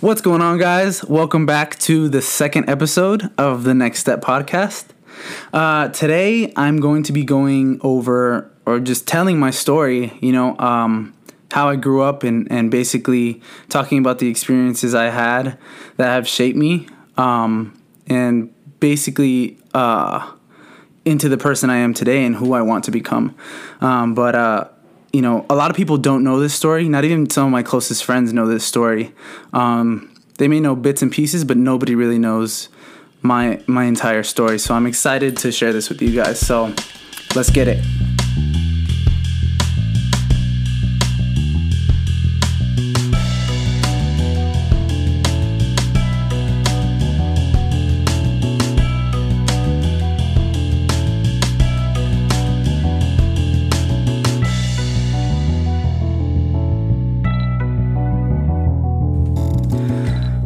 What's going on, guys? Welcome back to the second episode of the Next Step podcast. Uh, today, I'm going to be going over or just telling my story, you know, um, how I grew up and, and basically talking about the experiences I had that have shaped me um, and basically uh, into the person I am today and who I want to become. Um, but, uh, you know, a lot of people don't know this story. Not even some of my closest friends know this story. Um, they may know bits and pieces, but nobody really knows my my entire story. So I'm excited to share this with you guys. So let's get it.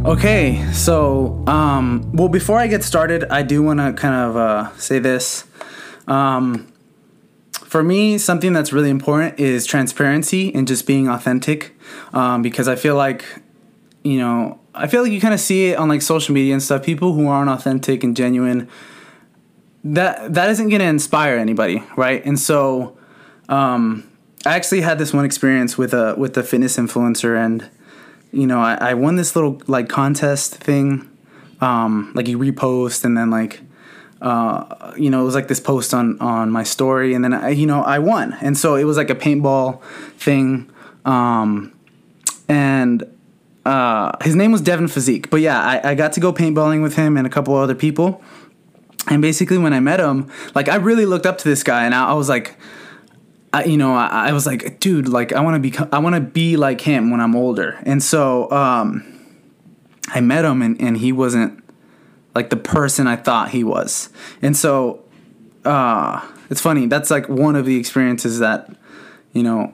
Okay, so um, well, before I get started, I do want to kind of uh, say this. Um, for me, something that's really important is transparency and just being authentic, um, because I feel like, you know, I feel like you kind of see it on like social media and stuff. People who aren't authentic and genuine, that that isn't going to inspire anybody, right? And so, um, I actually had this one experience with a with a fitness influencer and you know, I, I won this little like contest thing. Um, like you repost and then like uh, you know, it was like this post on on my story, and then I, you know, I won, and so it was like a paintball thing, um, and uh, his name was Devin Physique. But yeah, I, I got to go paintballing with him and a couple other people, and basically when I met him, like I really looked up to this guy, and I, I was like, I, you know, I, I, was like, dude, like I want to be, I want to be like him when I'm older. And so, um, I met him and, and he wasn't like the person I thought he was. And so, uh, it's funny. That's like one of the experiences that, you know,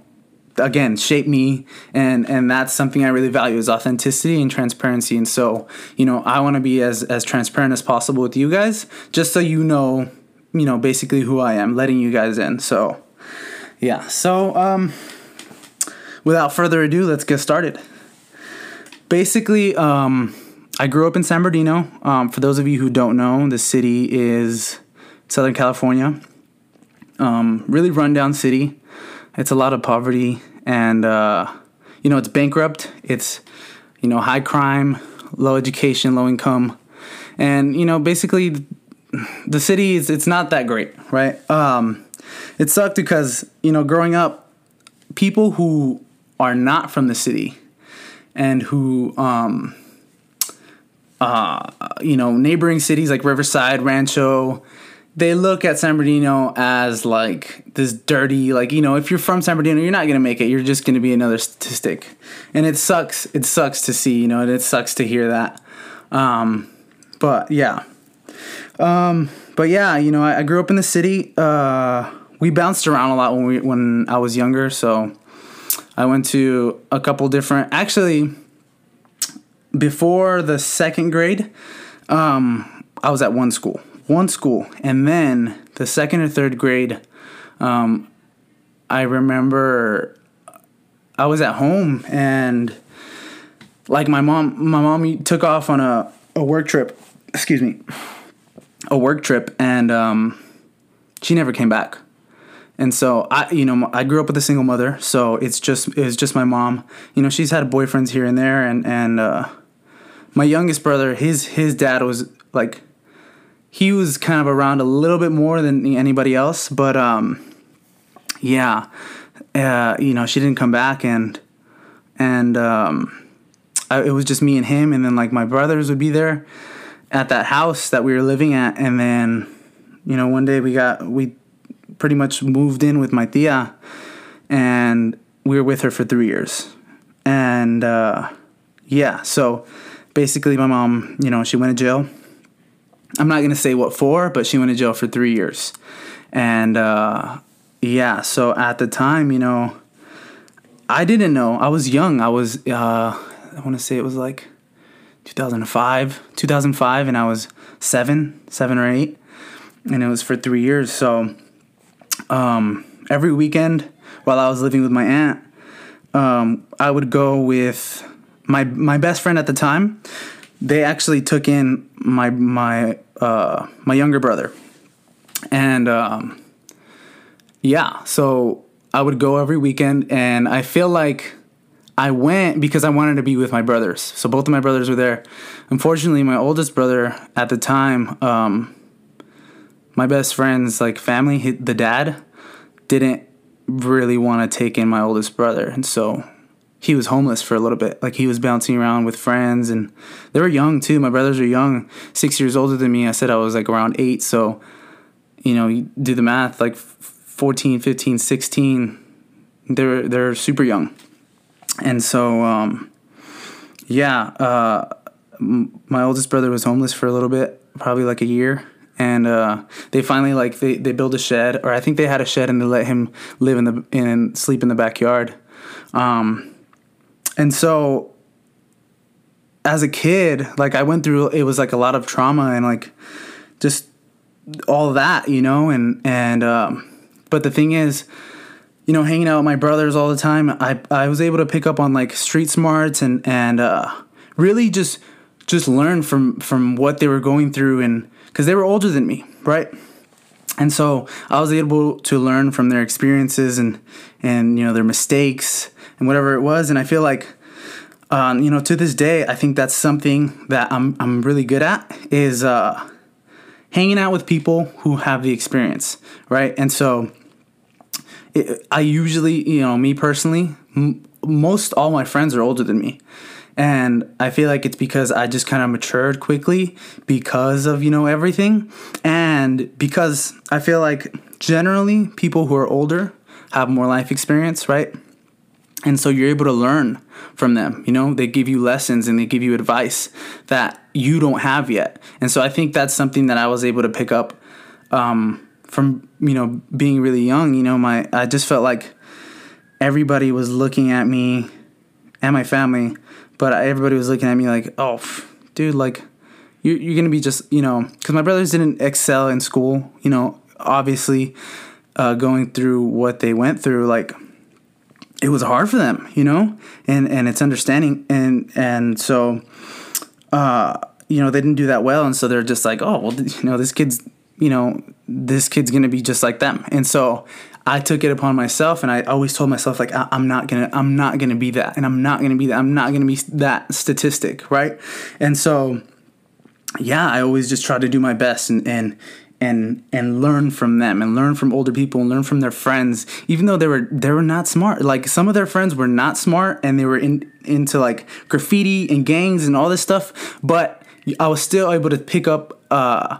again, shaped me. And, and that's something I really value is authenticity and transparency. And so, you know, I want to be as, as transparent as possible with you guys, just so you know, you know, basically who I am, letting you guys in. So, yeah, so um, without further ado, let's get started. Basically, um, I grew up in San Bernardino. Um, for those of you who don't know, the city is Southern California. Um, really rundown city. It's a lot of poverty, and uh, you know it's bankrupt. It's you know high crime, low education, low income, and you know basically the city is it's not that great, right? Um, it sucked because you know growing up, people who are not from the city and who um, uh, you know neighboring cities like Riverside, Rancho, they look at San Bernardino as like this dirty, like you know, if you're from San Bernardino, you're not gonna make it. You're just gonna be another statistic, and it sucks. It sucks to see, you know, and it sucks to hear that. Um, but yeah, um, but yeah, you know, I, I, grew up in the city. Uh, we bounced around a lot when we when I was younger. So I went to a couple different. Actually, before the second grade, um, I was at one school, one school, and then the second or third grade, um, I remember I was at home and like my mom, my mom took off on a, a work trip. Excuse me, a work trip, and um, she never came back. And so I, you know, I grew up with a single mother, so it's just it's just my mom. You know, she's had boyfriends here and there, and and uh, my youngest brother, his his dad was like, he was kind of around a little bit more than anybody else, but um, yeah, uh, you know, she didn't come back, and and um, I, it was just me and him, and then like my brothers would be there at that house that we were living at, and then you know one day we got we pretty much moved in with my tia, and we were with her for three years. And uh, yeah, so basically, my mom, you know, she went to jail. I'm not gonna say what for, but she went to jail for three years. And uh, yeah, so at the time, you know, I didn't know. I was young. I was, uh, I want to say it was like 2005, 2005, and I was seven, seven or eight, and it was for three years. So um, every weekend while I was living with my aunt, um, I would go with my my best friend at the time, they actually took in my my uh, my younger brother, and um, yeah, so I would go every weekend, and I feel like I went because I wanted to be with my brothers. So both of my brothers were there. Unfortunately, my oldest brother at the time, um, my best friend's like family, the dad, didn't really want to take in my oldest brother, and so he was homeless for a little bit. Like he was bouncing around with friends, and they were young too. My brothers were young, six years older than me. I said I was like around eight, so you know, you do the math, like 14, 15, 16. They're they're super young, and so um, yeah, uh, my oldest brother was homeless for a little bit, probably like a year, and uh, they finally like they they build a shed, or I think they had a shed, and they let him live in the in sleep in the backyard. Um, and so as a kid, like I went through, it was like a lot of trauma and like just all that, you know, and and um, but the thing is, you know, hanging out with my brothers all the time, I I was able to pick up on like street smarts and and uh, really just just learn from from what they were going through and because they were older than me, right? And so I was able to learn from their experiences and and you know their mistakes and whatever it was. And I feel like, um, you know, to this day, I think that's something that I'm I'm really good at is uh, hanging out with people who have the experience, right? And so it, I usually, you know, me personally, m- most all my friends are older than me and I feel like it's because I just kind of matured quickly because of you know everything, and because I feel like generally people who are older have more life experience, right? And so you're able to learn from them. You know, they give you lessons and they give you advice that you don't have yet. And so I think that's something that I was able to pick up um, from you know being really young. You know, my I just felt like everybody was looking at me and my family but everybody was looking at me like, oh, dude, like you're, you're gonna be just you know because my brothers didn't excel in school. You know, obviously, uh, going through what they went through, like it was hard for them. You know, and and it's understanding and and so. Uh, you know they didn't do that well and so they're just like oh well you know this kid's you know this kid's gonna be just like them and so I took it upon myself, and I always told myself like I- am not gonna I'm not gonna be that, and I'm not gonna be that. I'm not gonna be that statistic, right? And so, yeah, I always just try to do my best and and and and learn from them and learn from older people and learn from their friends even though they were they were not smart like some of their friends were not smart and they were in into like graffiti and gangs and all this stuff but I was still able to pick up uh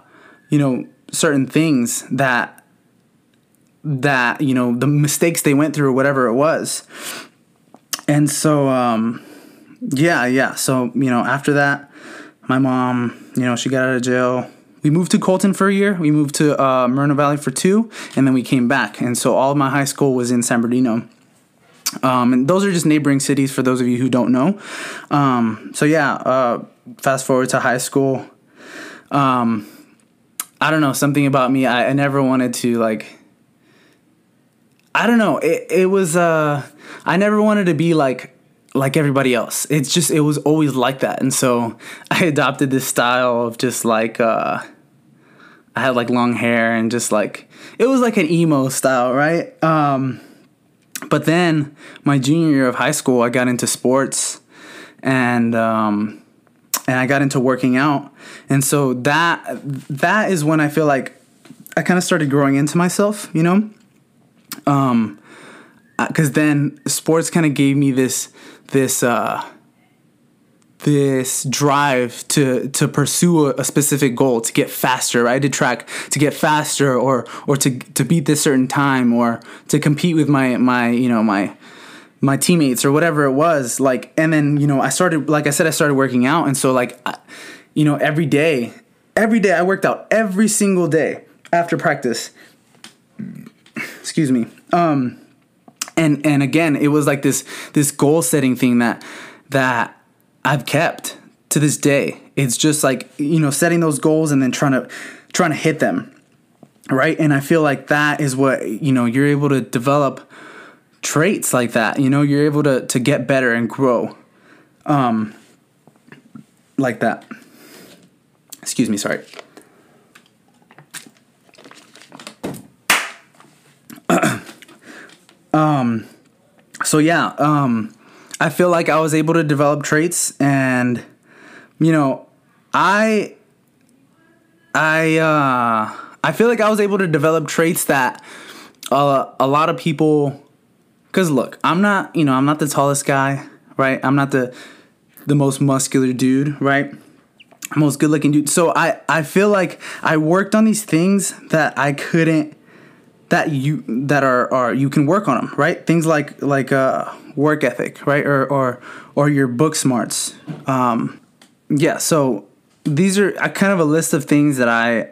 you know certain things that that you know the mistakes they went through or whatever it was. And so um yeah yeah. So you know after that my mom you know she got out of jail. We moved to colton for a year. We moved to uh, moreno valley for two and then we came back. And so all of my high school was in san bernardino. Um, and those are just neighboring cities for those of you who don't know. Um, so yeah uh, fast forward to high school. Um, i don't know something about me I, I never wanted to like I don't know. It it was uh I never wanted to be like like everybody else. It's just it was always like that. And so I adopted this style of just like uh I had like long hair and just like it was like an emo style, right? Um but then my junior year of high school I got into sports and um and I got into working out. And so that that is when I feel like I kind of started growing into myself, you know? Um, because uh, then sports kind of gave me this this uh this drive to to pursue a, a, specific goal to get faster right? To track to get faster or or to to beat this certain time or to compete with my my you know my my teammates or whatever it was like and then you know I started like I said I started working out and so like I, you know every day every day I worked out every single day after practice excuse me um and and again it was like this this goal setting thing that that i've kept to this day it's just like you know setting those goals and then trying to trying to hit them right and i feel like that is what you know you're able to develop traits like that you know you're able to to get better and grow Um, like that. Excuse me, sorry. Um, so yeah, um, I feel like I was able to develop traits, and you know, I, I, uh, I feel like I was able to develop traits that uh, a lot of people. Because look, I'm not, you know, I'm not the tallest guy, right? I'm not the the most muscular dude, right? Most good looking dude. So I I feel like I worked on these things that I couldn't that you that are are you can work on them, right? Things like like uh work ethic, right? Or or or your book smarts. Um yeah, so these are kind of a list of things that I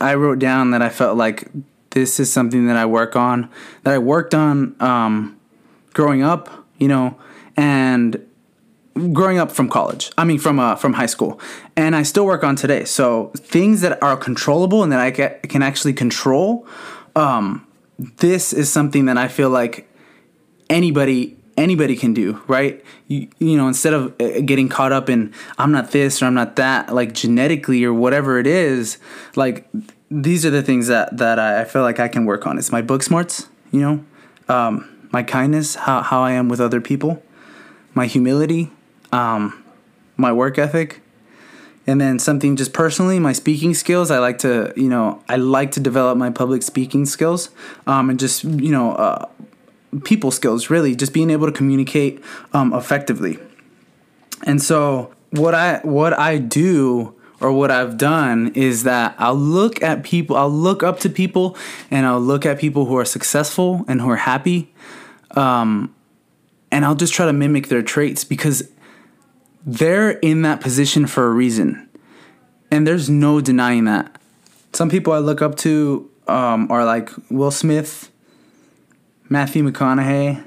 I wrote down that I felt like this is something that I work on that I worked on um growing up, you know, and growing up from college. I mean, from uh, from high school, and I still work on today. So things that are controllable and that I can actually control. Um, this is something that I feel like anybody anybody can do, right? You, you know, instead of uh, getting caught up in I'm not this or I'm not that, like genetically or whatever it is, like these are the things that that I feel like I can work on. It's my book smarts, you know, um, my kindness, how how I am with other people, my humility, um, my work ethic, and then something just personally, my speaking skills. I like to, you know, I like to develop my public speaking skills, um, and just you know, uh, people skills. Really, just being able to communicate um, effectively. And so, what I what I do or what I've done is that I'll look at people, I'll look up to people, and I'll look at people who are successful and who are happy, um, and I'll just try to mimic their traits because they're in that position for a reason. And there's no denying that. Some people I look up to um, are like Will Smith, Matthew McConaughey,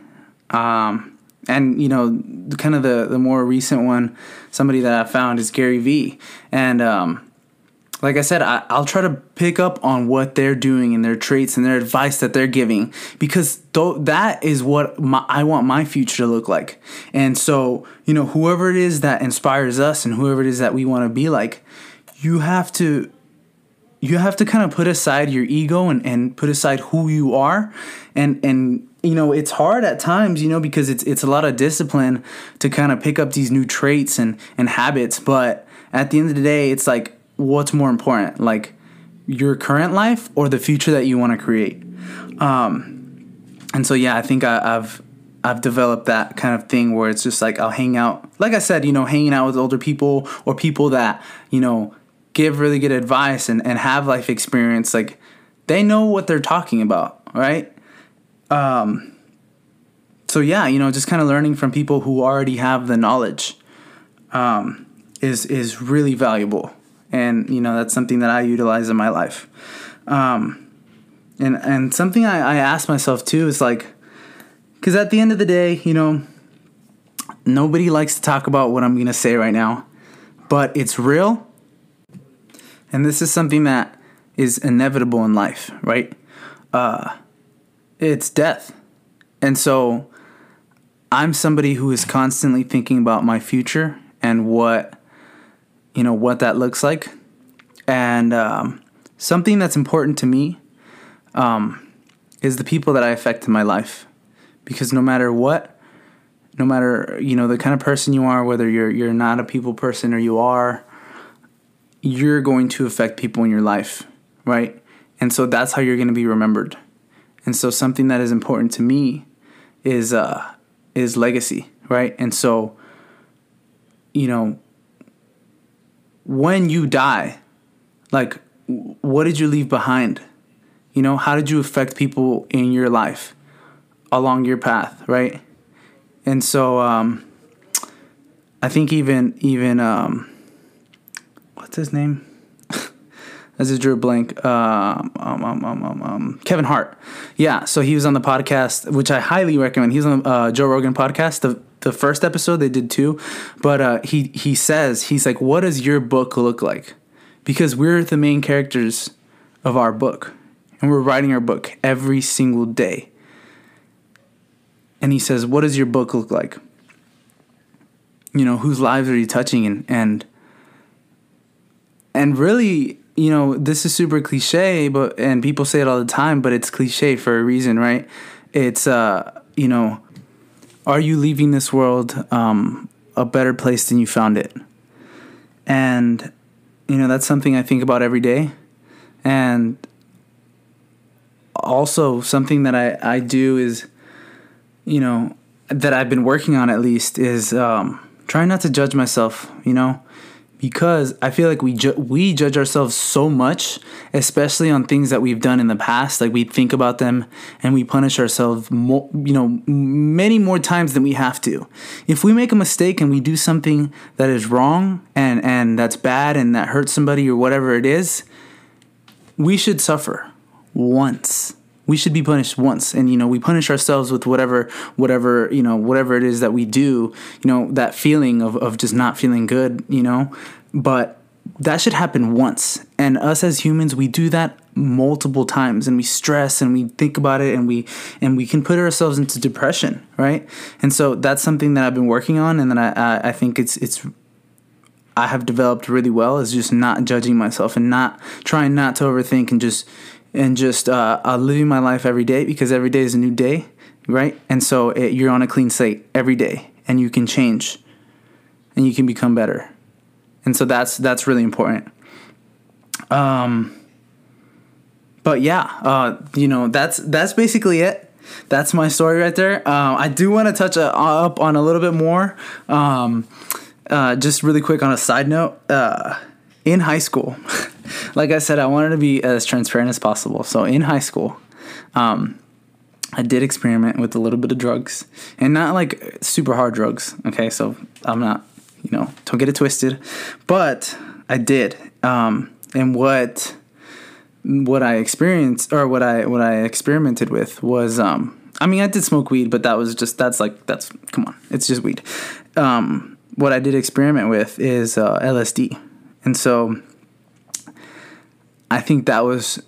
um, and you know, kind of the the more recent one, somebody that I found is Gary Vee, and um, like I said, I, will try to pick up on what they're doing and their traits and their advice that they're giving because th- that is what my, I want my future to look like. And so, you know, whoever it is that inspires us and whoever it is that we want to be like, you have to you have to kind of put aside your ego and, and put aside who you are and and you know it's hard at times you know because it's it's a lot of discipline to kind of pick up these new traits and and habits but at the end of the day it's like what's more important, like your current life or the future that you want to create. Um, and so yeah, I think I, I've I've developed that kind of thing where it's just like I'll hang out, like I said, you know, hanging out with older people or people that you know give really good advice and, and have life experience. Like they know what they're talking about, right? Um, so yeah, you know, just kind of learning from people who already have the knowledge um, is is really valuable and you know that's something that I utilize in my life. Um, and and something I, I ask myself too is like, because at the end of the day, you know, nobody likes to talk about what I'm gonna say right now, but it's real, and this is something that is inevitable in life, right? Uh, it's death, and so I'm somebody who is constantly thinking about my future and what you know what that looks like, and um, something that's important to me um, is the people that I affect in my life, because no matter what, no matter you know the kind of person you are, whether you're you're not a people person or you are, you're going to affect people in your life, right? And so that's how you're going to be remembered. And so something that is important to me is uh is legacy, right? And so you know, when you die, like what did you leave behind? You know, how did you affect people in your life along your path, right? And so um I think even even um what's his name? I just drew a blank. Um, um, um, um, um, Kevin Hart. Yeah, so he was on the podcast, which I highly recommend. He's on the uh, Joe Rogan podcast. The the first episode they did two, but uh, he he says he's like, "What does your book look like?" Because we're the main characters of our book, and we're writing our book every single day. And he says, "What does your book look like?" you know, whose lives are you touching and and and really, you know, this is super cliche, but and people say it all the time, but it's cliche for a reason, right? It's uh, you know, are you leaving this world um, a better place than you found it? And you know, that's something I think about every day. And also something that I, I do is, you know, that I've been working on at least is um, trying not to judge myself, you know, because I feel like we ju- we judge ourselves so much, especially on things that we've done in the past. Like we think about them and we punish ourselves, you know, many more times than we have to. If we make a mistake and we do something that is wrong and and that's bad and that hurts somebody or whatever it is, we should suffer once we should be punished once. And you know we punish ourselves with whatever whatever you know whatever it is that we do you know that feeling of, of just not feeling good you know? But that should happen once. And us as humans we do that multiple times and we stress and we think about it and we and we can put ourselves into depression right? And so that's something that i've been working on and that i i think it's it's I have developed really well is just not judging myself and not trying not to overthink and just and just uh, uh, living my life every day because every day is a new day, right? And so it, you're on a clean slate every day, and you can change, and you can become better, and so that's that's really important. Um, but yeah, uh, you know that's that's basically it. That's my story right there. Um, I do want to touch uh, up on a little bit more. Um, uh, just really quick on a side note. Uh, in high school, like I said, I wanted to be as transparent as possible. So in high school, um, I did experiment with a little bit of drugs and not like super hard drugs. Okay, so I'm not, you know, don't get it twisted, but I did. Um, and what what I experienced or what I what I experimented with was um, I mean I did smoke weed, but that was just that's like that's come on, it's just weed. Um, what I did experiment with is uh, LSD, and so I think that was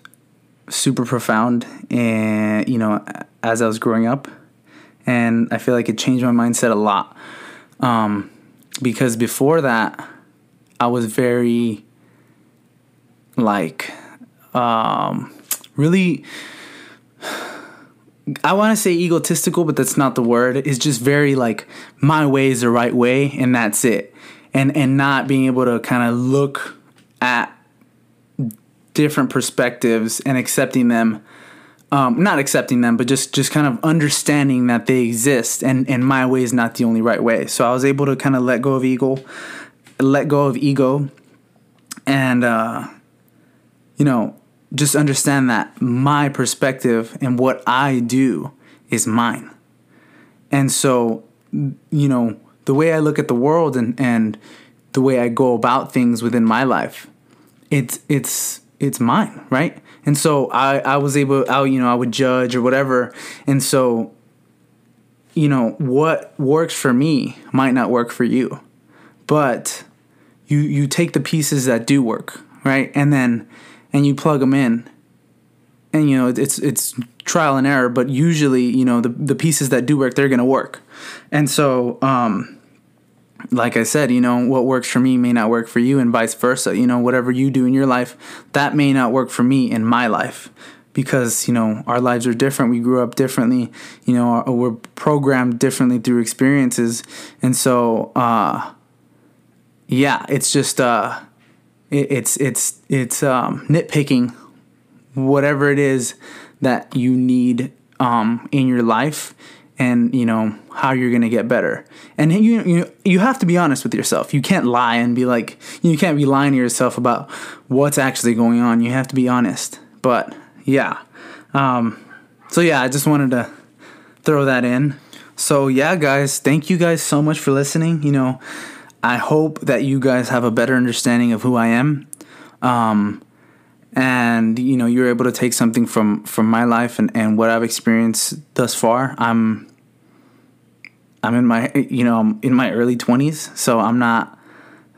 super profound and you know as I was growing up. And I feel like it changed my mindset a lot. Um, because before that I was very like um, really I want to say egotistical but that's not the word. It's just very like my way is the right way and that's it and and not being able to kind of look at different perspectives and accepting them um, not accepting them but just just kind of understanding that they exist and and my way is not the only right way. So i was able to kind of let go of ego let go of ego and uh, you know just understand that my perspective and what i do is mine. And so you know the way i look at the world and and the way i go about things within my life it's it's it's mine, right? And so I I was able I you know I would judge or whatever, and so you know what works for me might not work for you, but you you take the pieces that do work, right, and then and you plug them in, and you know it's it's trial and error, but usually you know the the pieces that do work they're gonna work, and so um like I said, you know, what works for me may not work for you, and vice versa. You know, whatever you do in your life, that may not work for me in my life because, you know, our lives are different. We grew up differently, you know, we're programmed differently through experiences. And so, uh, yeah, it's just, uh, it, it's, it's, it's, um, nitpicking whatever it is that you need, um, in your life and you know how you're going to get better. And you, you you have to be honest with yourself. You can't lie and be like you can't be lying to yourself about what's actually going on. You have to be honest. But yeah. Um, so yeah i just wanted to throw that in. So yeah guys thank you guys so much for listening. You know i hope that you guys have a better understanding of who i am. Um, and you know you're able to take something from from my life and, and what I've experienced thus far. I'm I'm in my you know I'm in my early 20s, so I'm not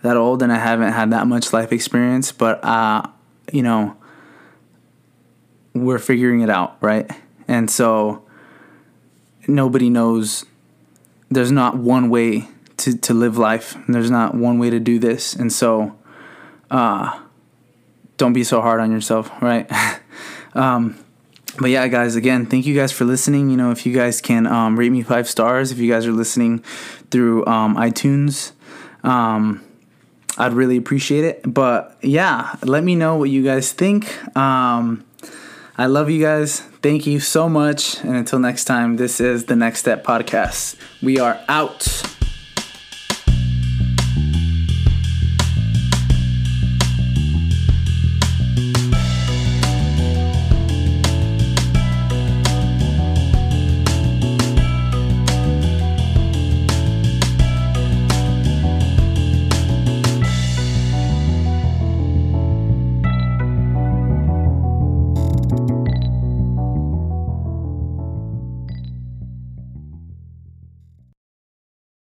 that old and I haven't had that much life experience, but uh you know we're figuring it out, right? And so nobody knows there's not one way to to live life. There's not one way to do this, and so uh, don't be so hard on yourself, right? um, but yeah, guys, again, thank you guys for listening. You know, if you guys can um, rate me five stars, if you guys are listening through um, iTunes, um, I'd really appreciate it. But yeah, let me know what you guys think. Um, I love you guys. Thank you so much. And until next time, this is the Next Step Podcast. We are out.